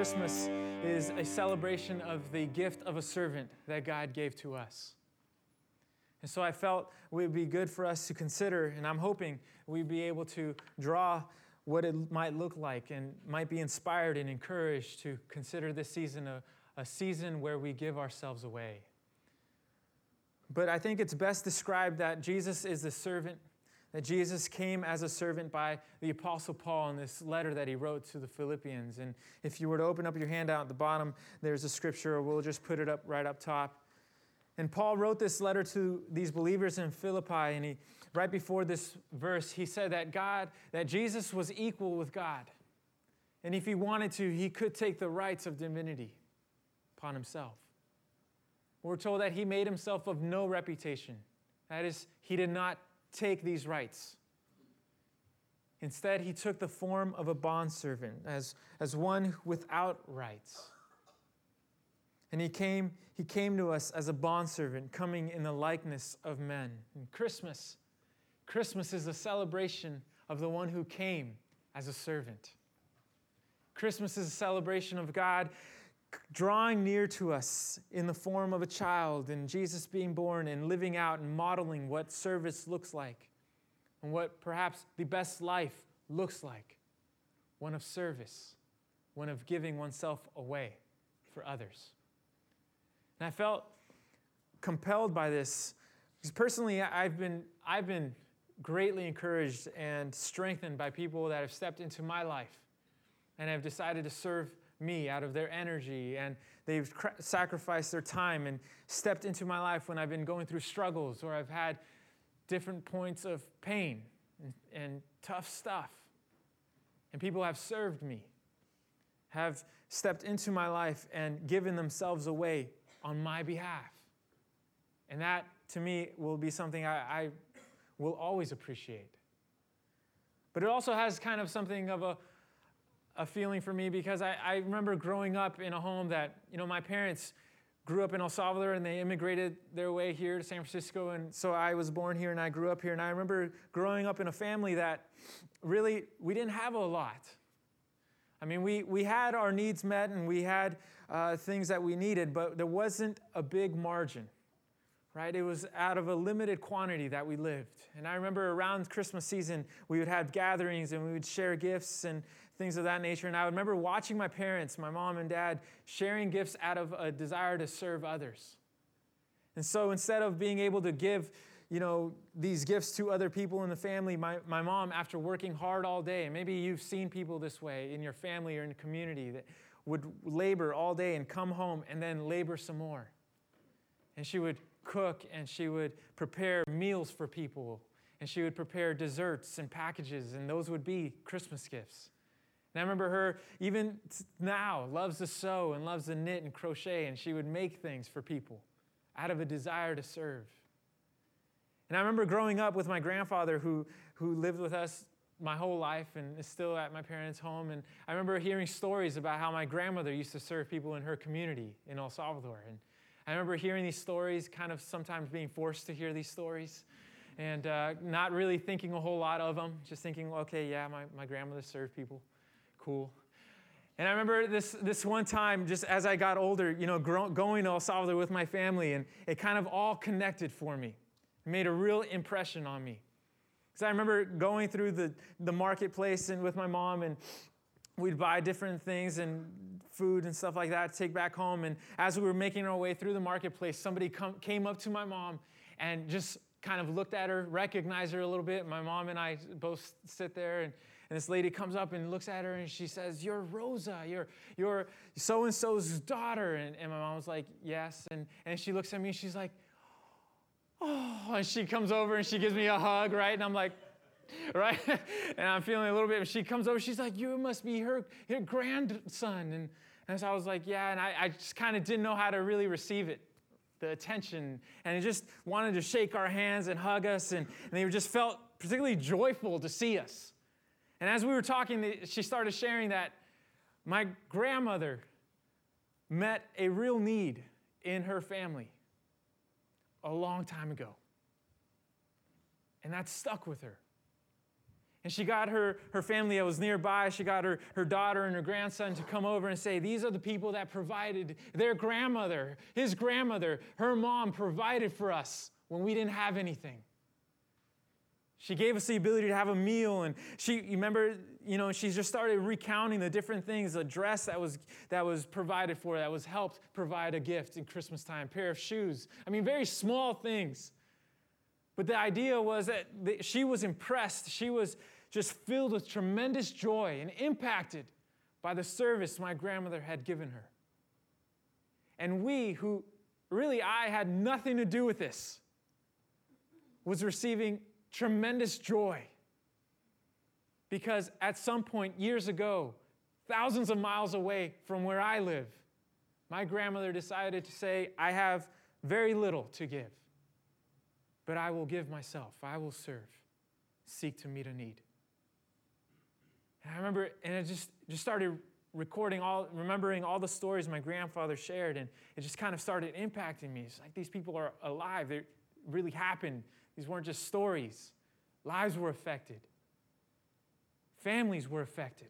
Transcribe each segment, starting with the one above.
Christmas is a celebration of the gift of a servant that God gave to us. And so I felt it would be good for us to consider, and I'm hoping we'd be able to draw what it might look like and might be inspired and encouraged to consider this season a, a season where we give ourselves away. But I think it's best described that Jesus is the servant, that Jesus came as a servant by the Apostle Paul in this letter that he wrote to the Philippians. And if you were to open up your handout at the bottom, there's a scripture, or we'll just put it up right up top. And Paul wrote this letter to these believers in Philippi, and he, right before this verse, he said that God, that Jesus was equal with God. And if he wanted to, he could take the rights of divinity upon himself. We're told that he made himself of no reputation. That is, he did not take these rights. Instead, he took the form of a bondservant, as, as one without rights. And he came, he came to us as a bondservant, coming in the likeness of men. And Christmas, Christmas is a celebration of the one who came as a servant. Christmas is a celebration of God drawing near to us in the form of a child and Jesus being born and living out and modeling what service looks like and what perhaps the best life looks like one of service, one of giving oneself away for others. And I felt compelled by this because personally I've been, I've been greatly encouraged and strengthened by people that have stepped into my life and have decided to serve me out of their energy and they've cr- sacrificed their time and stepped into my life when I've been going through struggles or I've had different points of pain and, and tough stuff. And people have served me, have stepped into my life and given themselves away on my behalf. And that, to me, will be something I, I will always appreciate. But it also has kind of something of a a feeling for me because I, I remember growing up in a home that, you know, my parents grew up in El Salvador and they immigrated their way here to San Francisco. And so I was born here and I grew up here. And I remember growing up in a family that really, we didn't have a lot. I mean, we, we had our needs met and we had uh, things that we needed, but there wasn't a big margin, right? It was out of a limited quantity that we lived. And I remember around Christmas season, we would have gatherings and we would share gifts and things of that nature. And I remember watching my parents, my mom and dad, sharing gifts out of a desire to serve others. And so instead of being able to give, you know, these gifts to other people in the family, my, my mom, after working hard all day, maybe you've seen people this way in your family or in the community that would labor all day and come home and then labor some more. And she would cook and she would prepare meals for people and she would prepare desserts and packages, and those would be Christmas gifts. And I remember her, even now, loves to sew and loves to knit and crochet, and she would make things for people out of a desire to serve. And I remember growing up with my grandfather who, who lived with us my whole life and is still at my parents' home. And I remember hearing stories about how my grandmother used to serve people in her community in El Salvador. And I remember hearing these stories, kind of sometimes being forced to hear these stories and uh, not really thinking a whole lot of them, just thinking, okay, yeah, my, my grandmother served people cool. And I remember this, this one time, just as I got older, you know, going to El Salvador with my family, and it kind of all connected for me. It made a real impression on me. Because I remember going through the, the marketplace and with my mom, and we'd buy different things and food and stuff like that to take back home. And as we were making our way through the marketplace, somebody come, came up to my mom and just kind of looked at her, recognized her a little bit. My mom and I both sit there and and this lady comes up and looks at her and she says, You're Rosa, you're, you're so and so's daughter. And, and my mom was like, Yes. And, and she looks at me and she's like, Oh, and she comes over and she gives me a hug, right? And I'm like, right? and I'm feeling a little bit. She comes over, she's like, You must be her, her grandson. And, and so I was like, Yeah. And I, I just kind of didn't know how to really receive it the attention and just wanted to shake our hands and hug us and, and they just felt particularly joyful to see us and as we were talking, she started sharing that my grandmother met a real need in her family a long time ago. And that stuck with her. And she got her, her family that was nearby, she got her, her daughter and her grandson to come over and say, These are the people that provided their grandmother, his grandmother, her mom provided for us when we didn't have anything. She gave us the ability to have a meal, and she, you remember, you know, she just started recounting the different things, a dress that was, that was provided for, that was helped provide a gift in Christmas time, pair of shoes. I mean, very small things. But the idea was that she was impressed. She was just filled with tremendous joy and impacted by the service my grandmother had given her. And we, who really I had nothing to do with this, was receiving tremendous joy. Because at some point, years ago, thousands of miles away from where I live, my grandmother decided to say, I have very little to give, but I will give myself, I will serve, seek to meet a need. And I remember, and I just, just started recording all, remembering all the stories my grandfather shared, and it just kind of started impacting me. It's like these people are alive, they really happened. These weren't just stories. Lives were affected, families were affected.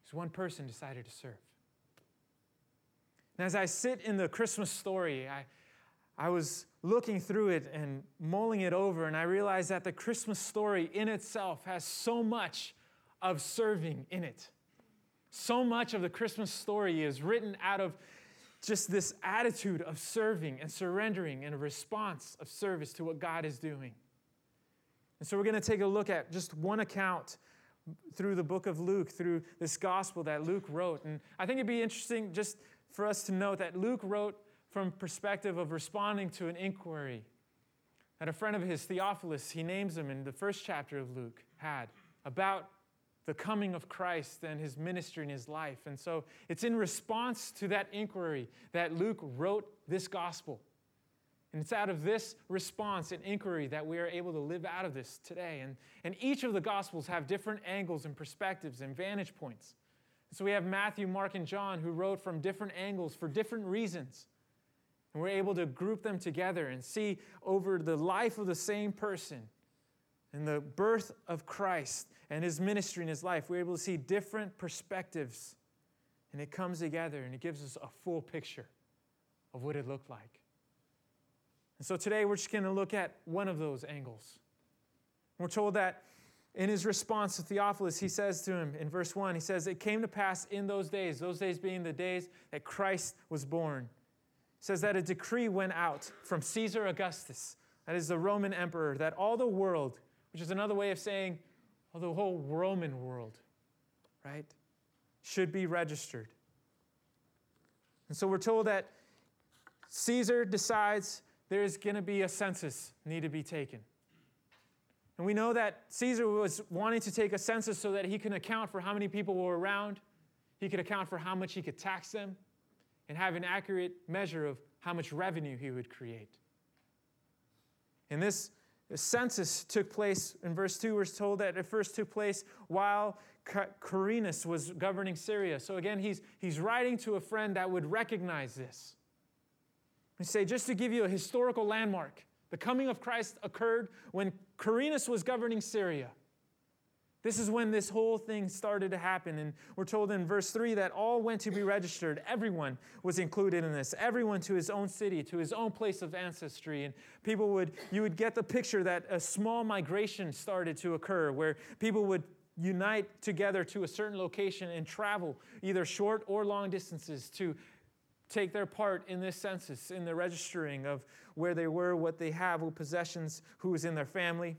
Because one person decided to serve. And as I sit in the Christmas story, I, I was looking through it and mulling it over, and I realized that the Christmas story in itself has so much of serving in it. So much of the Christmas story is written out of just this attitude of serving and surrendering and a response of service to what God is doing. And so we're going to take a look at just one account through the book of Luke, through this gospel that Luke wrote. And I think it'd be interesting just for us to note that Luke wrote from perspective of responding to an inquiry that a friend of his, Theophilus, he names him in the first chapter of Luke, had about the coming of Christ and his ministry and his life. And so it's in response to that inquiry that Luke wrote this gospel. And it's out of this response and inquiry that we are able to live out of this today. And, and each of the gospels have different angles and perspectives and vantage points. So we have Matthew, Mark, and John who wrote from different angles for different reasons. And we're able to group them together and see over the life of the same person and the birth of Christ and his ministry and his life, we're able to see different perspectives. And it comes together and it gives us a full picture of what it looked like. And so today we're just going to look at one of those angles. We're told that in his response to Theophilus, he says to him in verse 1, he says, It came to pass in those days, those days being the days that Christ was born. Says that a decree went out from Caesar Augustus, that is the Roman emperor, that all the world, which is another way of saying of the whole Roman world, right, should be registered. And so we're told that Caesar decides there's going to be a census need to be taken. And we know that Caesar was wanting to take a census so that he can account for how many people were around, he could account for how much he could tax them, and have an accurate measure of how much revenue he would create. And this census took place in verse 2, we're told that it first took place while Quirinius was governing Syria. So again, he's, he's writing to a friend that would recognize this. We say, just to give you a historical landmark, the coming of Christ occurred when Quirinius was governing Syria. This is when this whole thing started to happen. And we're told in verse 3 that all went to be registered. Everyone was included in this. Everyone to his own city, to his own place of ancestry. And people would, you would get the picture that a small migration started to occur where people would unite together to a certain location and travel either short or long distances to take their part in this census, in the registering of where they were, what they have, what possessions, who is in their family,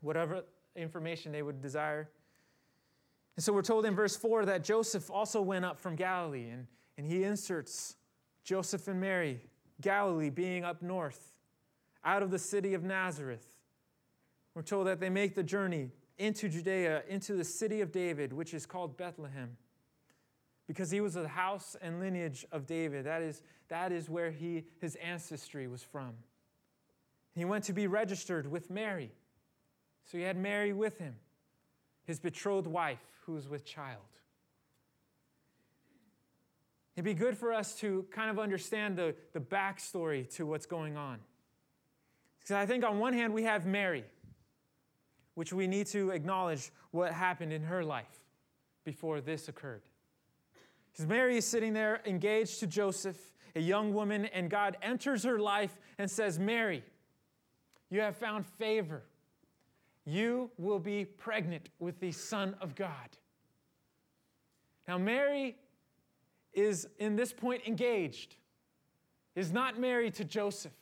whatever information they would desire. And so we're told in verse 4 that Joseph also went up from Galilee, and, and he inserts Joseph and Mary, Galilee being up north, out of the city of Nazareth. We're told that they make the journey into Judea, into the city of David, which is called Bethlehem, because he was of the house and lineage of David. That is, that is where he, his ancestry was from. He went to be registered with Mary so he had Mary with him, his betrothed wife, who was with child. It'd be good for us to kind of understand the, the backstory to what's going on. Because I think on one hand, we have Mary. which we need to acknowledge what happened in her life before this occurred. Because Mary is sitting there engaged to Joseph, a young woman, and God enters her life and says, Mary, you have found favor. You will be pregnant with the Son of God. Now, Mary is in this point engaged, is not married to Joseph.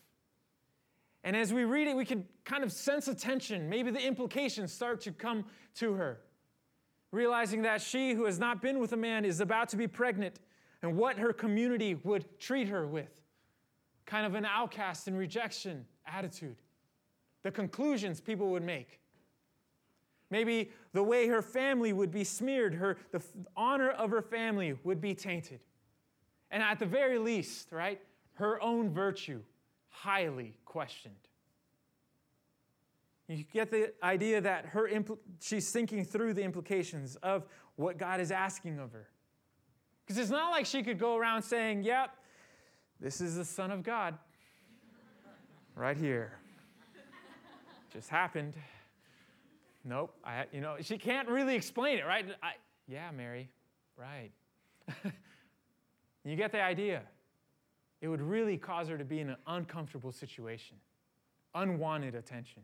And as we read it, we can kind of sense a tension. Maybe the implications start to come to her, realizing that she, who has not been with a man, is about to be pregnant and what her community would treat her with kind of an outcast and rejection attitude, the conclusions people would make. Maybe the way her family would be smeared, her, the honor of her family would be tainted. And at the very least, right, her own virtue highly questioned. You get the idea that her impl- she's thinking through the implications of what God is asking of her. Because it's not like she could go around saying, Yep, this is the Son of God. right here. Just happened. Nope. I, you know, she can't really explain it, right? I, yeah, Mary, right. you get the idea. It would really cause her to be in an uncomfortable situation, unwanted attention,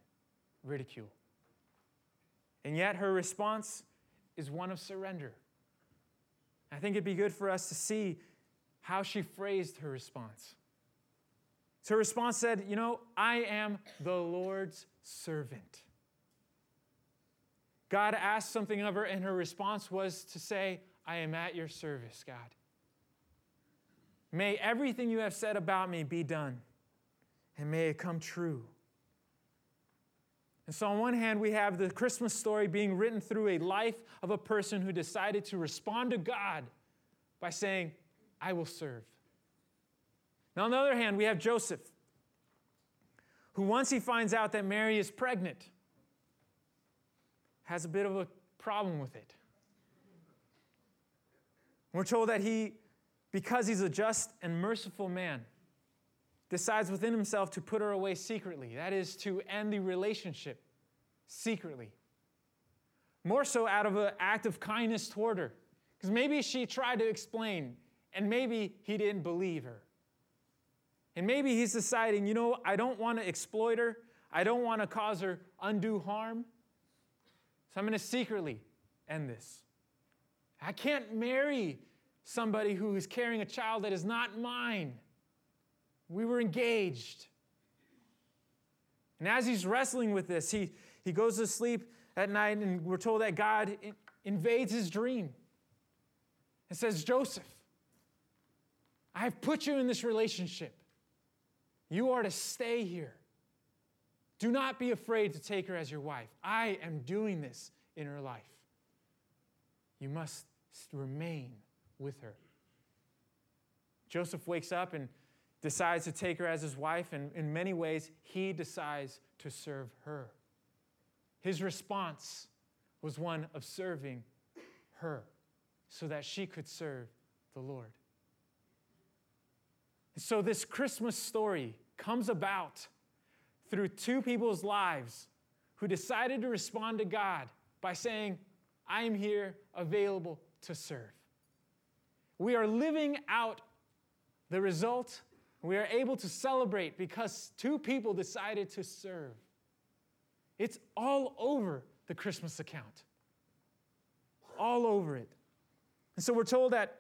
ridicule. And yet her response is one of surrender. I think it'd be good for us to see how she phrased her response. So her response said, You know, I am the Lord's servant. God asked something of her, and her response was to say, I am at your service, God. May everything you have said about me be done, and may it come true. And so, on one hand, we have the Christmas story being written through a life of a person who decided to respond to God by saying, I will serve. Now, on the other hand, we have Joseph, who once he finds out that Mary is pregnant, has a bit of a problem with it. We're told that he, because he's a just and merciful man, decides within himself to put her away secretly. That is, to end the relationship secretly. More so out of an act of kindness toward her. Because maybe she tried to explain, and maybe he didn't believe her. And maybe he's deciding, you know, I don't want to exploit her, I don't want to cause her undue harm. So I'm going to secretly end this. I can't marry somebody who is carrying a child that is not mine. We were engaged. And as he's wrestling with this, he, he goes to sleep at night, and we're told that God invades his dream and says, Joseph, I have put you in this relationship. You are to stay here. Do not be afraid to take her as your wife. I am doing this in her life. You must remain with her. Joseph wakes up and decides to take her as his wife, and in many ways, he decides to serve her. His response was one of serving her so that she could serve the Lord. And so, this Christmas story comes about through two people's lives who decided to respond to God by saying, I am here available to serve. We are living out the result. We are able to celebrate because two people decided to serve. It's all over the Christmas account. All over it. And so we're told that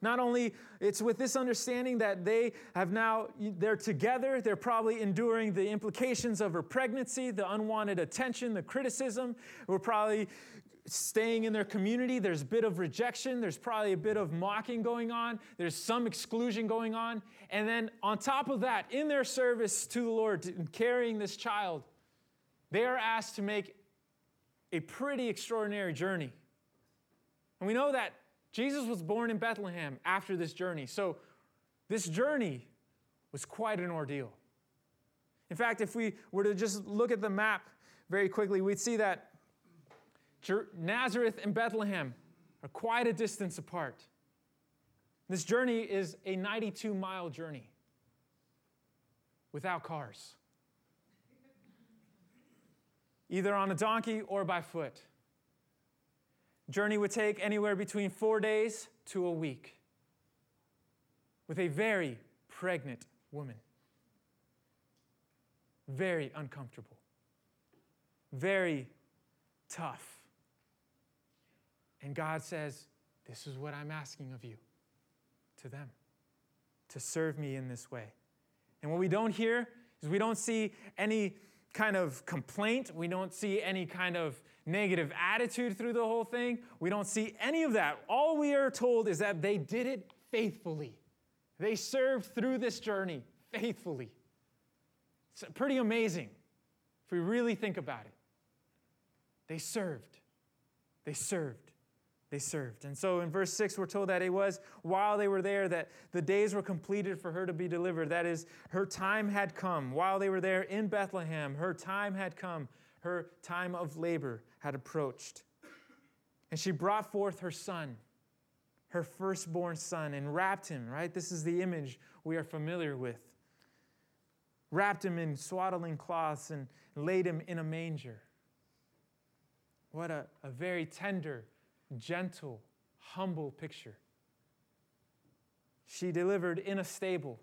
not only it's with this understanding that they have now they're together, they're probably enduring the implications of her pregnancy, the unwanted attention, the criticism. We're probably staying in their community. There's a bit of rejection, there's probably a bit of mocking going on, there's some exclusion going on. And then on top of that, in their service to the Lord, in carrying this child, they are asked to make a pretty extraordinary journey. And we know that Jesus was born in Bethlehem after this journey. So this journey was quite an ordeal. In fact, if we were to just look at the map very quickly, we'd see that Nazareth and Bethlehem are quite a distance apart. This journey is a 92 mile journey without cars. either on a donkey or by foot. Journey would take anywhere between four days to a week with a very pregnant woman. Very uncomfortable, very tough. And God says, This is what I'm asking of you to them to serve me in this way. And what we don't hear is we don't see any kind of complaint, we don't see any kind of negative attitude through the whole thing. We don't see any of that. All we are told is that they did it faithfully. They served through this journey faithfully. It's pretty amazing if we really think about it. They served. They served. They served. And so in verse 6, we're told that it was while they were there that the days were completed for her to be delivered. That is, her time had come. While they were there in Bethlehem, her time had come. Her time of labor had approached. And she brought forth her son her firstborn son and wrapped him, right? This is the image we are familiar with. Wrapped him in swaddling cloths and laid him in a manger. What a, a very tender, gentle, humble picture. She delivered in a stable,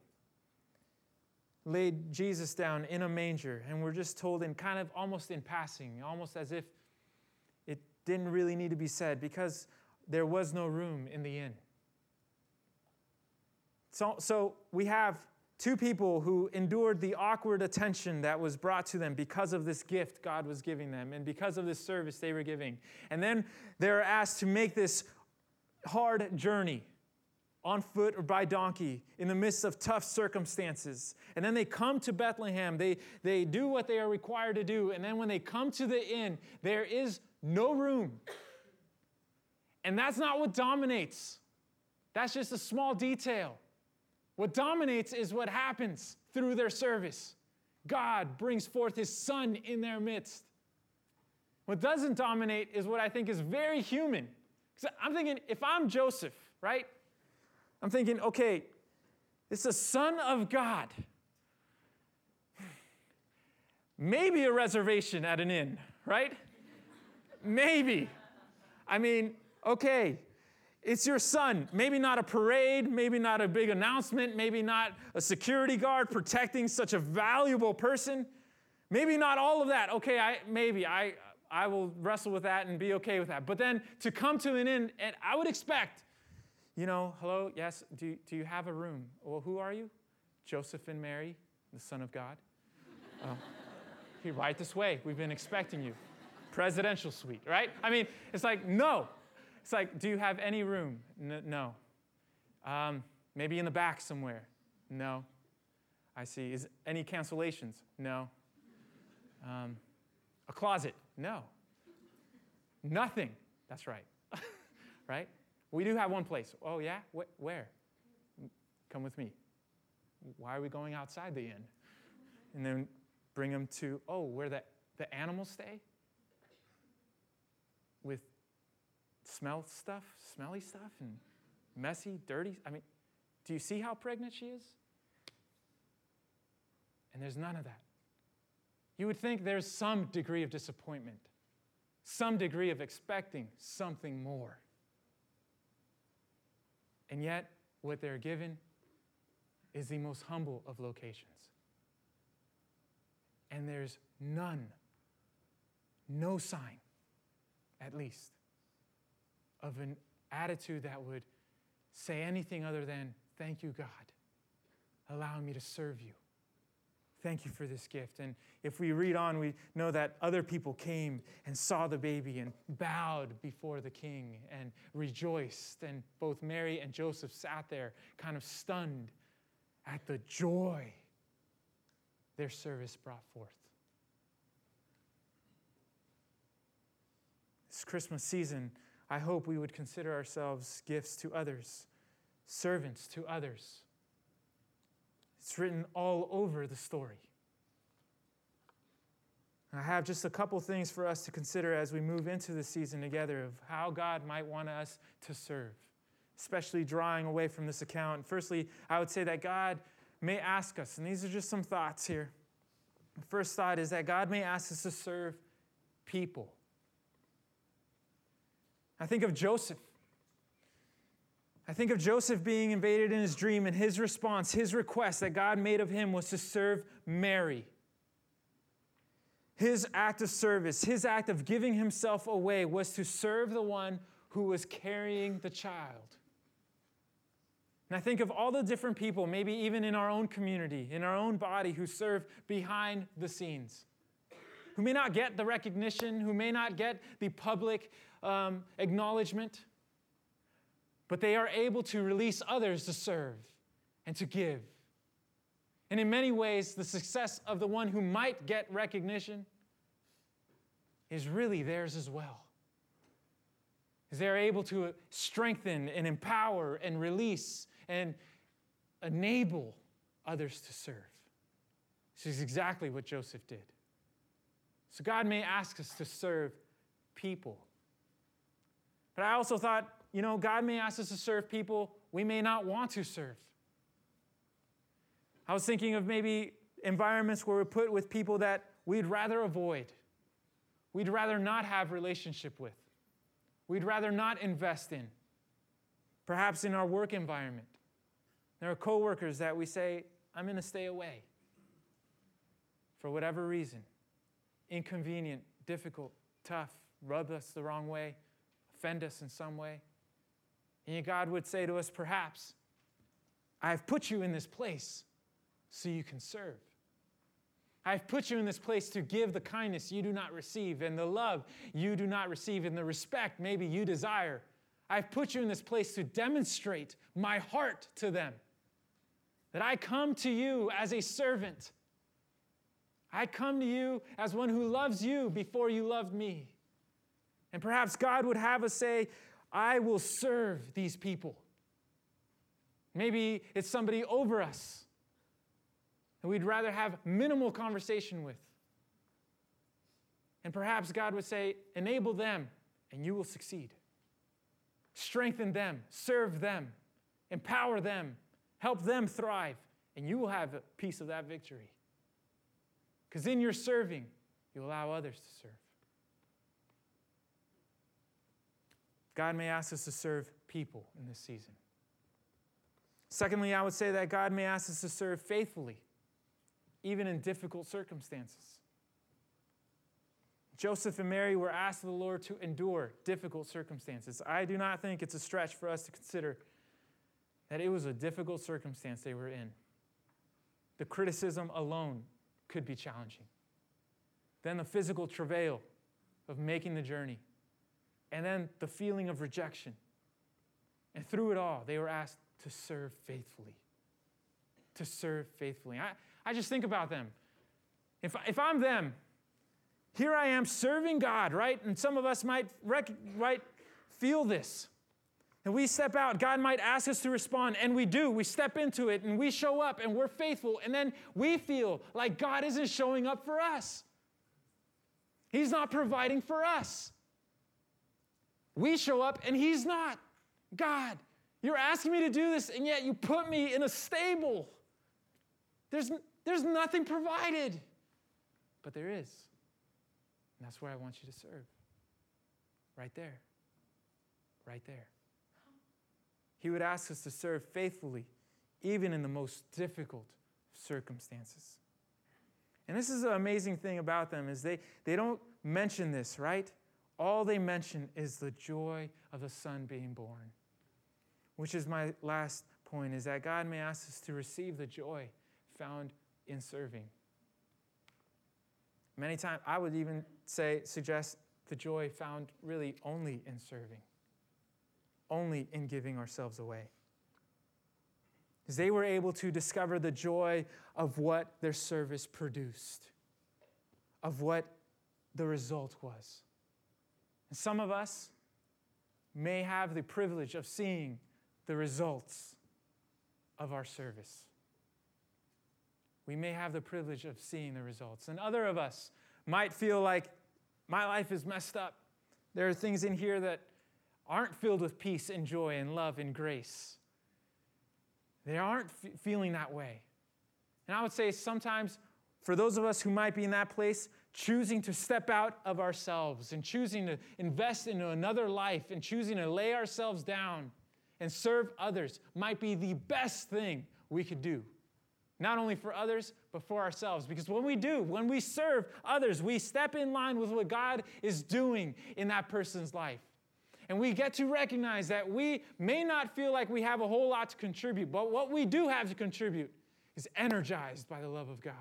laid Jesus down in a manger, and we're just told in kind of almost in passing, almost as if didn't really need to be said, because there was no room in the inn. So, so we have two people who endured the awkward attention that was brought to them because of this gift God was giving them and because of this service they were giving. And then they're asked to make this hard journey on foot or by donkey in the midst of tough circumstances. And then they come to Bethlehem. They, they do what they are required to do. And then when they come to the inn, there is no room. And that's not what dominates. That's just a small detail. What dominates is what happens through their service. God brings forth his son in their midst. What doesn't dominate is what I think is very human. Because I'm thinking, if I'm Joseph, right? I'm thinking, okay, it's a son of God. Maybe a reservation at an inn, right? Maybe. I mean, okay, it's your son. Maybe not a parade, maybe not a big announcement, maybe not a security guard protecting such a valuable person. Maybe not all of that. Okay, I maybe I I will wrestle with that and be okay with that. But then to come to an end, and I would expect, you know, hello, yes, do, do you have a room? Well, who are you? Joseph and Mary, the Son of God. Uh, right this way. We've been expecting you. Presidential suite, right? I mean, it's like, no, it's like, do you have any room? N- no. Um, maybe in the back somewhere? No. I see. Is any cancellations? No. Um, a closet? No. Nothing. That's right. right? We do have one place. Oh, yeah? Wh- where? Come with me. Why are we going outside the inn? And then bring them to, oh, where the, the animals stay? With smell stuff, smelly stuff, and messy, dirty. I mean, do you see how pregnant she is? And there's none of that. You would think there's some degree of disappointment, some degree of expecting something more. And yet, what they're given is the most humble of locations. And there's none, no sign, at least, of an attitude that would say anything other than, Thank you, God, allowing me to serve you. Thank you for this gift. And if we read on, we know that other people came and saw the baby and bowed before the king and rejoiced. And both Mary and Joseph sat there, kind of stunned at the joy their service brought forth. This Christmas season, I hope we would consider ourselves gifts to others, servants to others. It's written all over the story. I have just a couple things for us to consider as we move into the season together of how God might want us to serve, especially drawing away from this account. Firstly, I would say that God may ask us, and these are just some thoughts here. The first thought is that God may ask us to serve people. I think of Joseph. I think of Joseph being invaded in his dream, and his response, his request that God made of him was to serve Mary. His act of service, his act of giving himself away, was to serve the one who was carrying the child. And I think of all the different people, maybe even in our own community, in our own body, who serve behind the scenes, who may not get the recognition, who may not get the public um, acknowledgement, but they are able to release others to serve and to give. And in many ways, the success of the one who might get recognition is really theirs as well. Because they're able to strengthen and empower and release and enable others to serve. This is exactly what Joseph did. So God may ask us to serve people. But I also thought, you know, God may ask us to serve people we may not want to serve. I was thinking of maybe environments where we're put with people that we'd rather avoid, we'd rather not have relationship with, we'd rather not invest in. Perhaps in our work environment. There are coworkers that we say, I'm going to stay away for whatever reason. Inconvenient, difficult, tough, rub us the wrong way, offend us in some way. And God would say to us, perhaps, I've put you in this place so you can serve. I've put you in this place to give the kindness you do not receive, and the love you do not receive, and the respect maybe you desire. I've put you in this place to demonstrate my heart to them. That I come to you as a servant. I come to you as one who loves you before you loved me. And perhaps God would have us say, I will serve these people. Maybe it's somebody over us that we'd rather have minimal conversation with. And perhaps God would say, enable them and you will succeed. Strengthen them, serve them, empower them, help them thrive, and you will have a piece of that victory. Because in your serving, you allow others to serve. God may ask us to serve people in this season. Secondly, I would say that God may ask us to serve faithfully even in difficult circumstances. Joseph and Mary were asked of the Lord to endure difficult circumstances. I do not think it's a stretch for us to consider that it was a difficult circumstance they were in. The criticism alone could be challenging. Then the physical travail of making the journey. And then the feeling of rejection. And through it all, they were asked to serve faithfully. To serve faithfully. I, I just think about them. If, if I'm them, here I am serving God, right? And some of us might, rec- right, feel this. And we step out, God might ask us to respond, and we do. We step into it and we show up and we're faithful. And then we feel like God isn't showing up for us, He's not providing for us. We show up and He's not. God, you're asking me to do this, and yet you put me in a stable. There's, there's nothing provided. But there is. And that's where I want you to serve. Right there. Right there. He would ask us to serve faithfully, even in the most difficult circumstances. And this is the amazing thing about them is they, they don't mention this, right? All they mention is the joy of the son being born. Which is my last point, is that God may ask us to receive the joy found in serving. Many times, I would even say, suggest the joy found really only in serving, only in giving ourselves away. Because they were able to discover the joy of what their service produced, of what the result was. And some of us may have the privilege of seeing the results of our service we may have the privilege of seeing the results. And other of us might feel like my life is messed up. There are things in here that aren't filled with peace and joy and love and grace. They aren't f- feeling that way. And I would say sometimes, for those of us who might be in that place, choosing to step out of ourselves and choosing to invest into another life and choosing to lay ourselves down and serve others might be the best thing we could do. Not only for others, but for ourselves. Because when we do, when we serve others, we step in line with what God is doing in that person's life. And we get to recognize that we may not feel like we have a whole lot to contribute, but what we do have to contribute is energized by the love of God.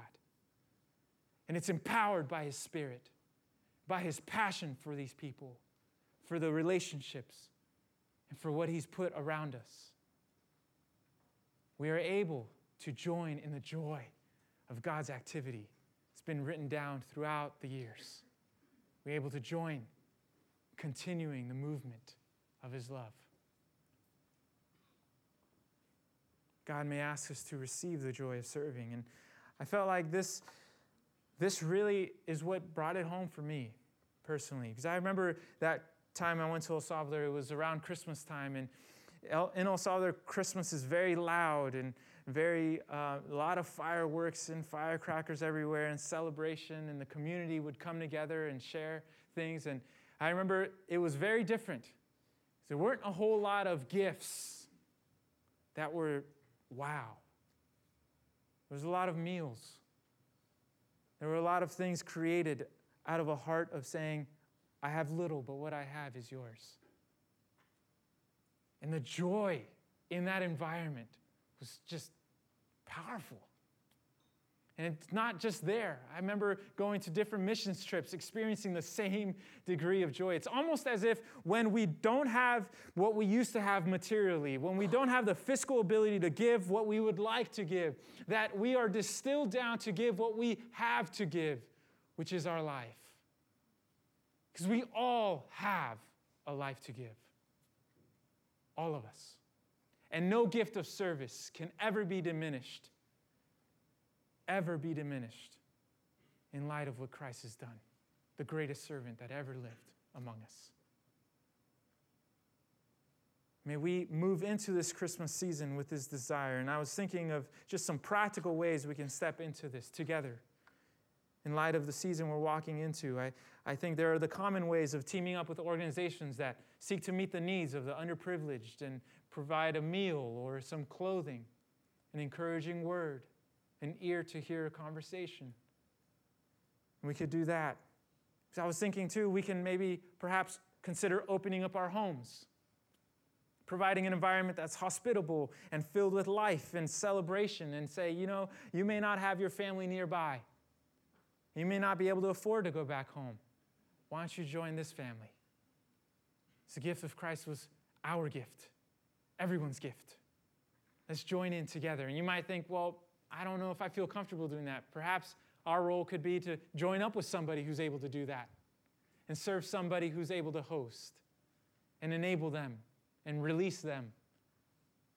And it's empowered by His Spirit, by His passion for these people, for the relationships, and for what He's put around us. We are able to join in the joy of God's activity. It's been written down throughout the years. We're able to join, continuing the movement of His love. God may ask us to receive the joy of serving. And I felt like this, this really is what brought it home for me personally. Because I remember that time I went to El Salvador, it was around Christmas time. And in El Salvador, Christmas is very loud and very, uh, a lot of fireworks and firecrackers everywhere and celebration. And the community would come together and share things. And I remember it was very different. There weren't a whole lot of gifts that were wow. There was a lot of meals. There were a lot of things created out of a heart of saying, I have little, but what I have is yours. And the joy in that environment was just powerful. And it's not just there. I remember going to different missions trips, experiencing the same degree of joy. It's almost as if when we don't have what we used to have materially, when we don't have the fiscal ability to give what we would like to give, that we are distilled down to give what we have to give, which is our life. Because we all have a life to give. All of us. And no gift of service can ever be diminished ever be diminished in light of what Christ has done, the greatest servant that ever lived among us. May we move into this Christmas season with this desire. And I was thinking of just some practical ways we can step into this together in light of the season we're walking into. I, I think there are the common ways of teaming up with organizations that seek to meet the needs of the underprivileged and provide a meal or some clothing, an encouraging word, an ear to hear a conversation. we could do that. So I was thinking too, we can maybe perhaps consider opening up our homes, providing an environment that's hospitable and filled with life and celebration, and say, you know, you may not have your family nearby. You may not be able to afford to go back home. Why don't you join this family? The gift of Christ was our gift, everyone's gift. Let's join in together. And you might think, well, I don't know if I feel comfortable doing that. Perhaps our role could be to join up with somebody who's able to do that and serve somebody who's able to host and enable them and release them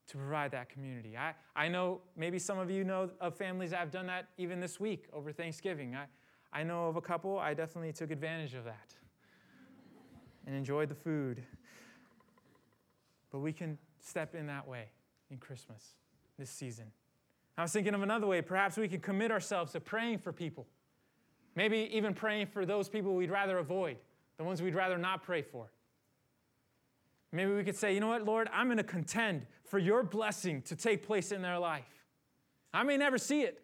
to provide that community. I, I know maybe some of you know of families that have done that even this week over Thanksgiving. I, I know of a couple, I definitely took advantage of that and enjoyed the food. But we can step in that way in Christmas this season. I was thinking of another way. Perhaps we could commit ourselves to praying for people. Maybe even praying for those people we'd rather avoid, the ones we'd rather not pray for. Maybe we could say, you know what, Lord, I'm going to contend for your blessing to take place in their life. I may never see it,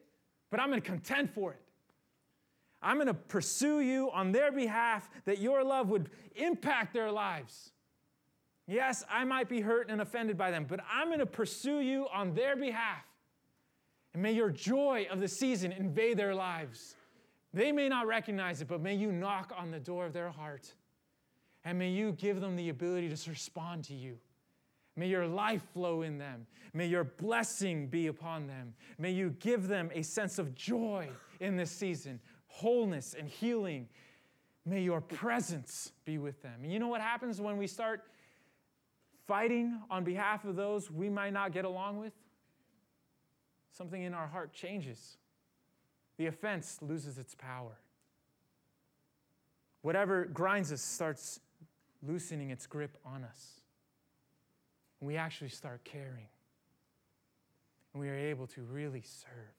but I'm going to contend for it. I'm going to pursue you on their behalf that your love would impact their lives. Yes, I might be hurt and offended by them, but I'm going to pursue you on their behalf. And may your joy of the season invade their lives. They may not recognize it, but may you knock on the door of their heart. And may you give them the ability to respond to you. May your life flow in them. May your blessing be upon them. May you give them a sense of joy in this season, wholeness and healing. May your presence be with them. And you know what happens when we start fighting on behalf of those we might not get along with? Something in our heart changes. The offense loses its power. Whatever grinds us starts loosening its grip on us. And we actually start caring. And we are able to really serve.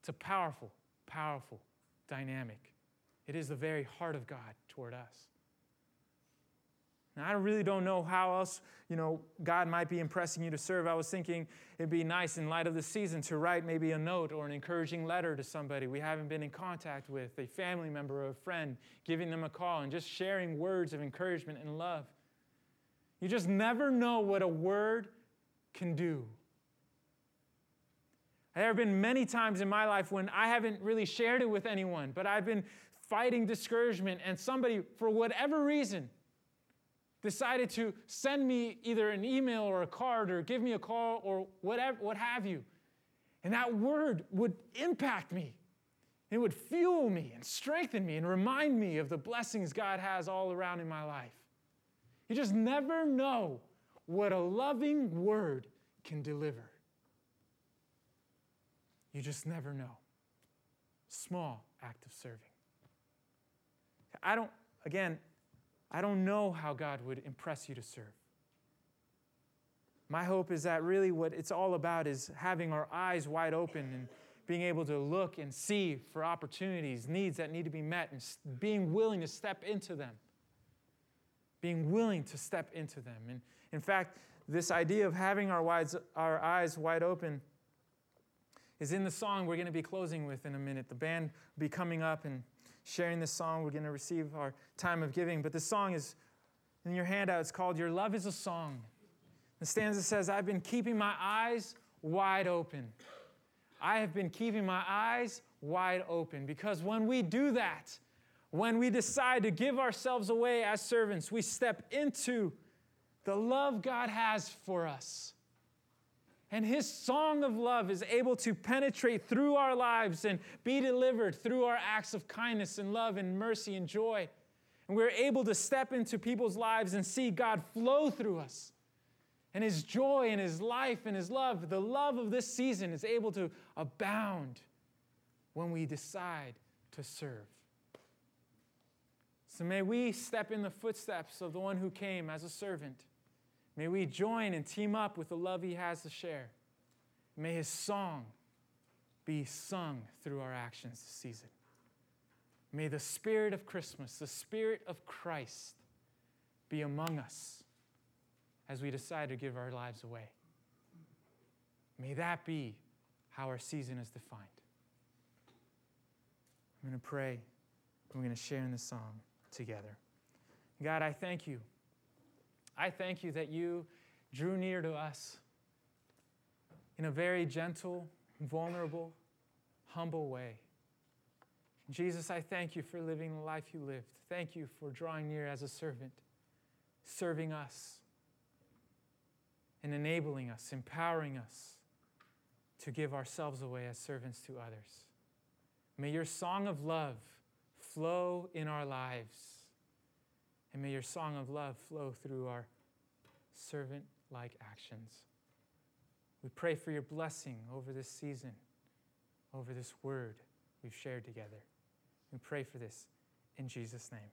It's a powerful, powerful dynamic it is the very heart of God toward us. Now, I really don't know how else, you know, God might be impressing you to serve. I was thinking it'd be nice in light of the season to write maybe a note or an encouraging letter to somebody we haven't been in contact with, a family member or a friend, giving them a call and just sharing words of encouragement and love. You just never know what a word can do. There have been many times in my life when I haven't really shared it with anyone, but I've been fighting discouragement, and somebody, for whatever reason, decided to send me either an email or a card or give me a call or whatever, what have you. And that word would impact me. It would fuel me and strengthen me and remind me of the blessings God has all around in my life. You just never know what a loving word can deliver. You just never know. Small act of serving. I don't, again, I don't know how God would impress you to serve. My hope is that really what it's all about is having our eyes wide open and being able to look and see for opportunities, needs that need to be met, and being willing to step into them. Being willing to step into them. And in fact, this idea of having our, wides, our eyes wide open is in the song we're going to be closing with in a minute. The band will be coming up and sharing this song. We're going to receive our time of giving. But this song is in your handout. It's called Your Love is a Song. The stanza says, I've been keeping my eyes wide open. I have been keeping my eyes wide open because when we do that, when we decide to give ourselves away as servants, we step into the love God has for us. And his song of love is able to penetrate through our lives and be delivered through our acts of kindness and love and mercy and joy. And we're able to step into people's lives and see God flow through us. And his joy and his life and his love, the love of this season, is able to abound when we decide to serve. So may we step in the footsteps of the one who came as a servant May we join and team up with the love He has to share. May His song be sung through our actions this season. May the Spirit of Christmas, the Spirit of Christ, be among us as we decide to give our lives away. May that be how our season is defined. I'm going to pray. We're going to share in the song together. God, I thank you I thank you that you drew near to us in a very gentle, vulnerable, humble way. Jesus, I thank you for living the life you lived. Thank you for drawing near as a servant, serving us, and enabling us, empowering us to give ourselves away as servants to others. May your song of love flow in our lives and may your song of love flow through our servant like actions. We pray for your blessing over this season, over this word we've shared together. We pray for this in Jesus' name.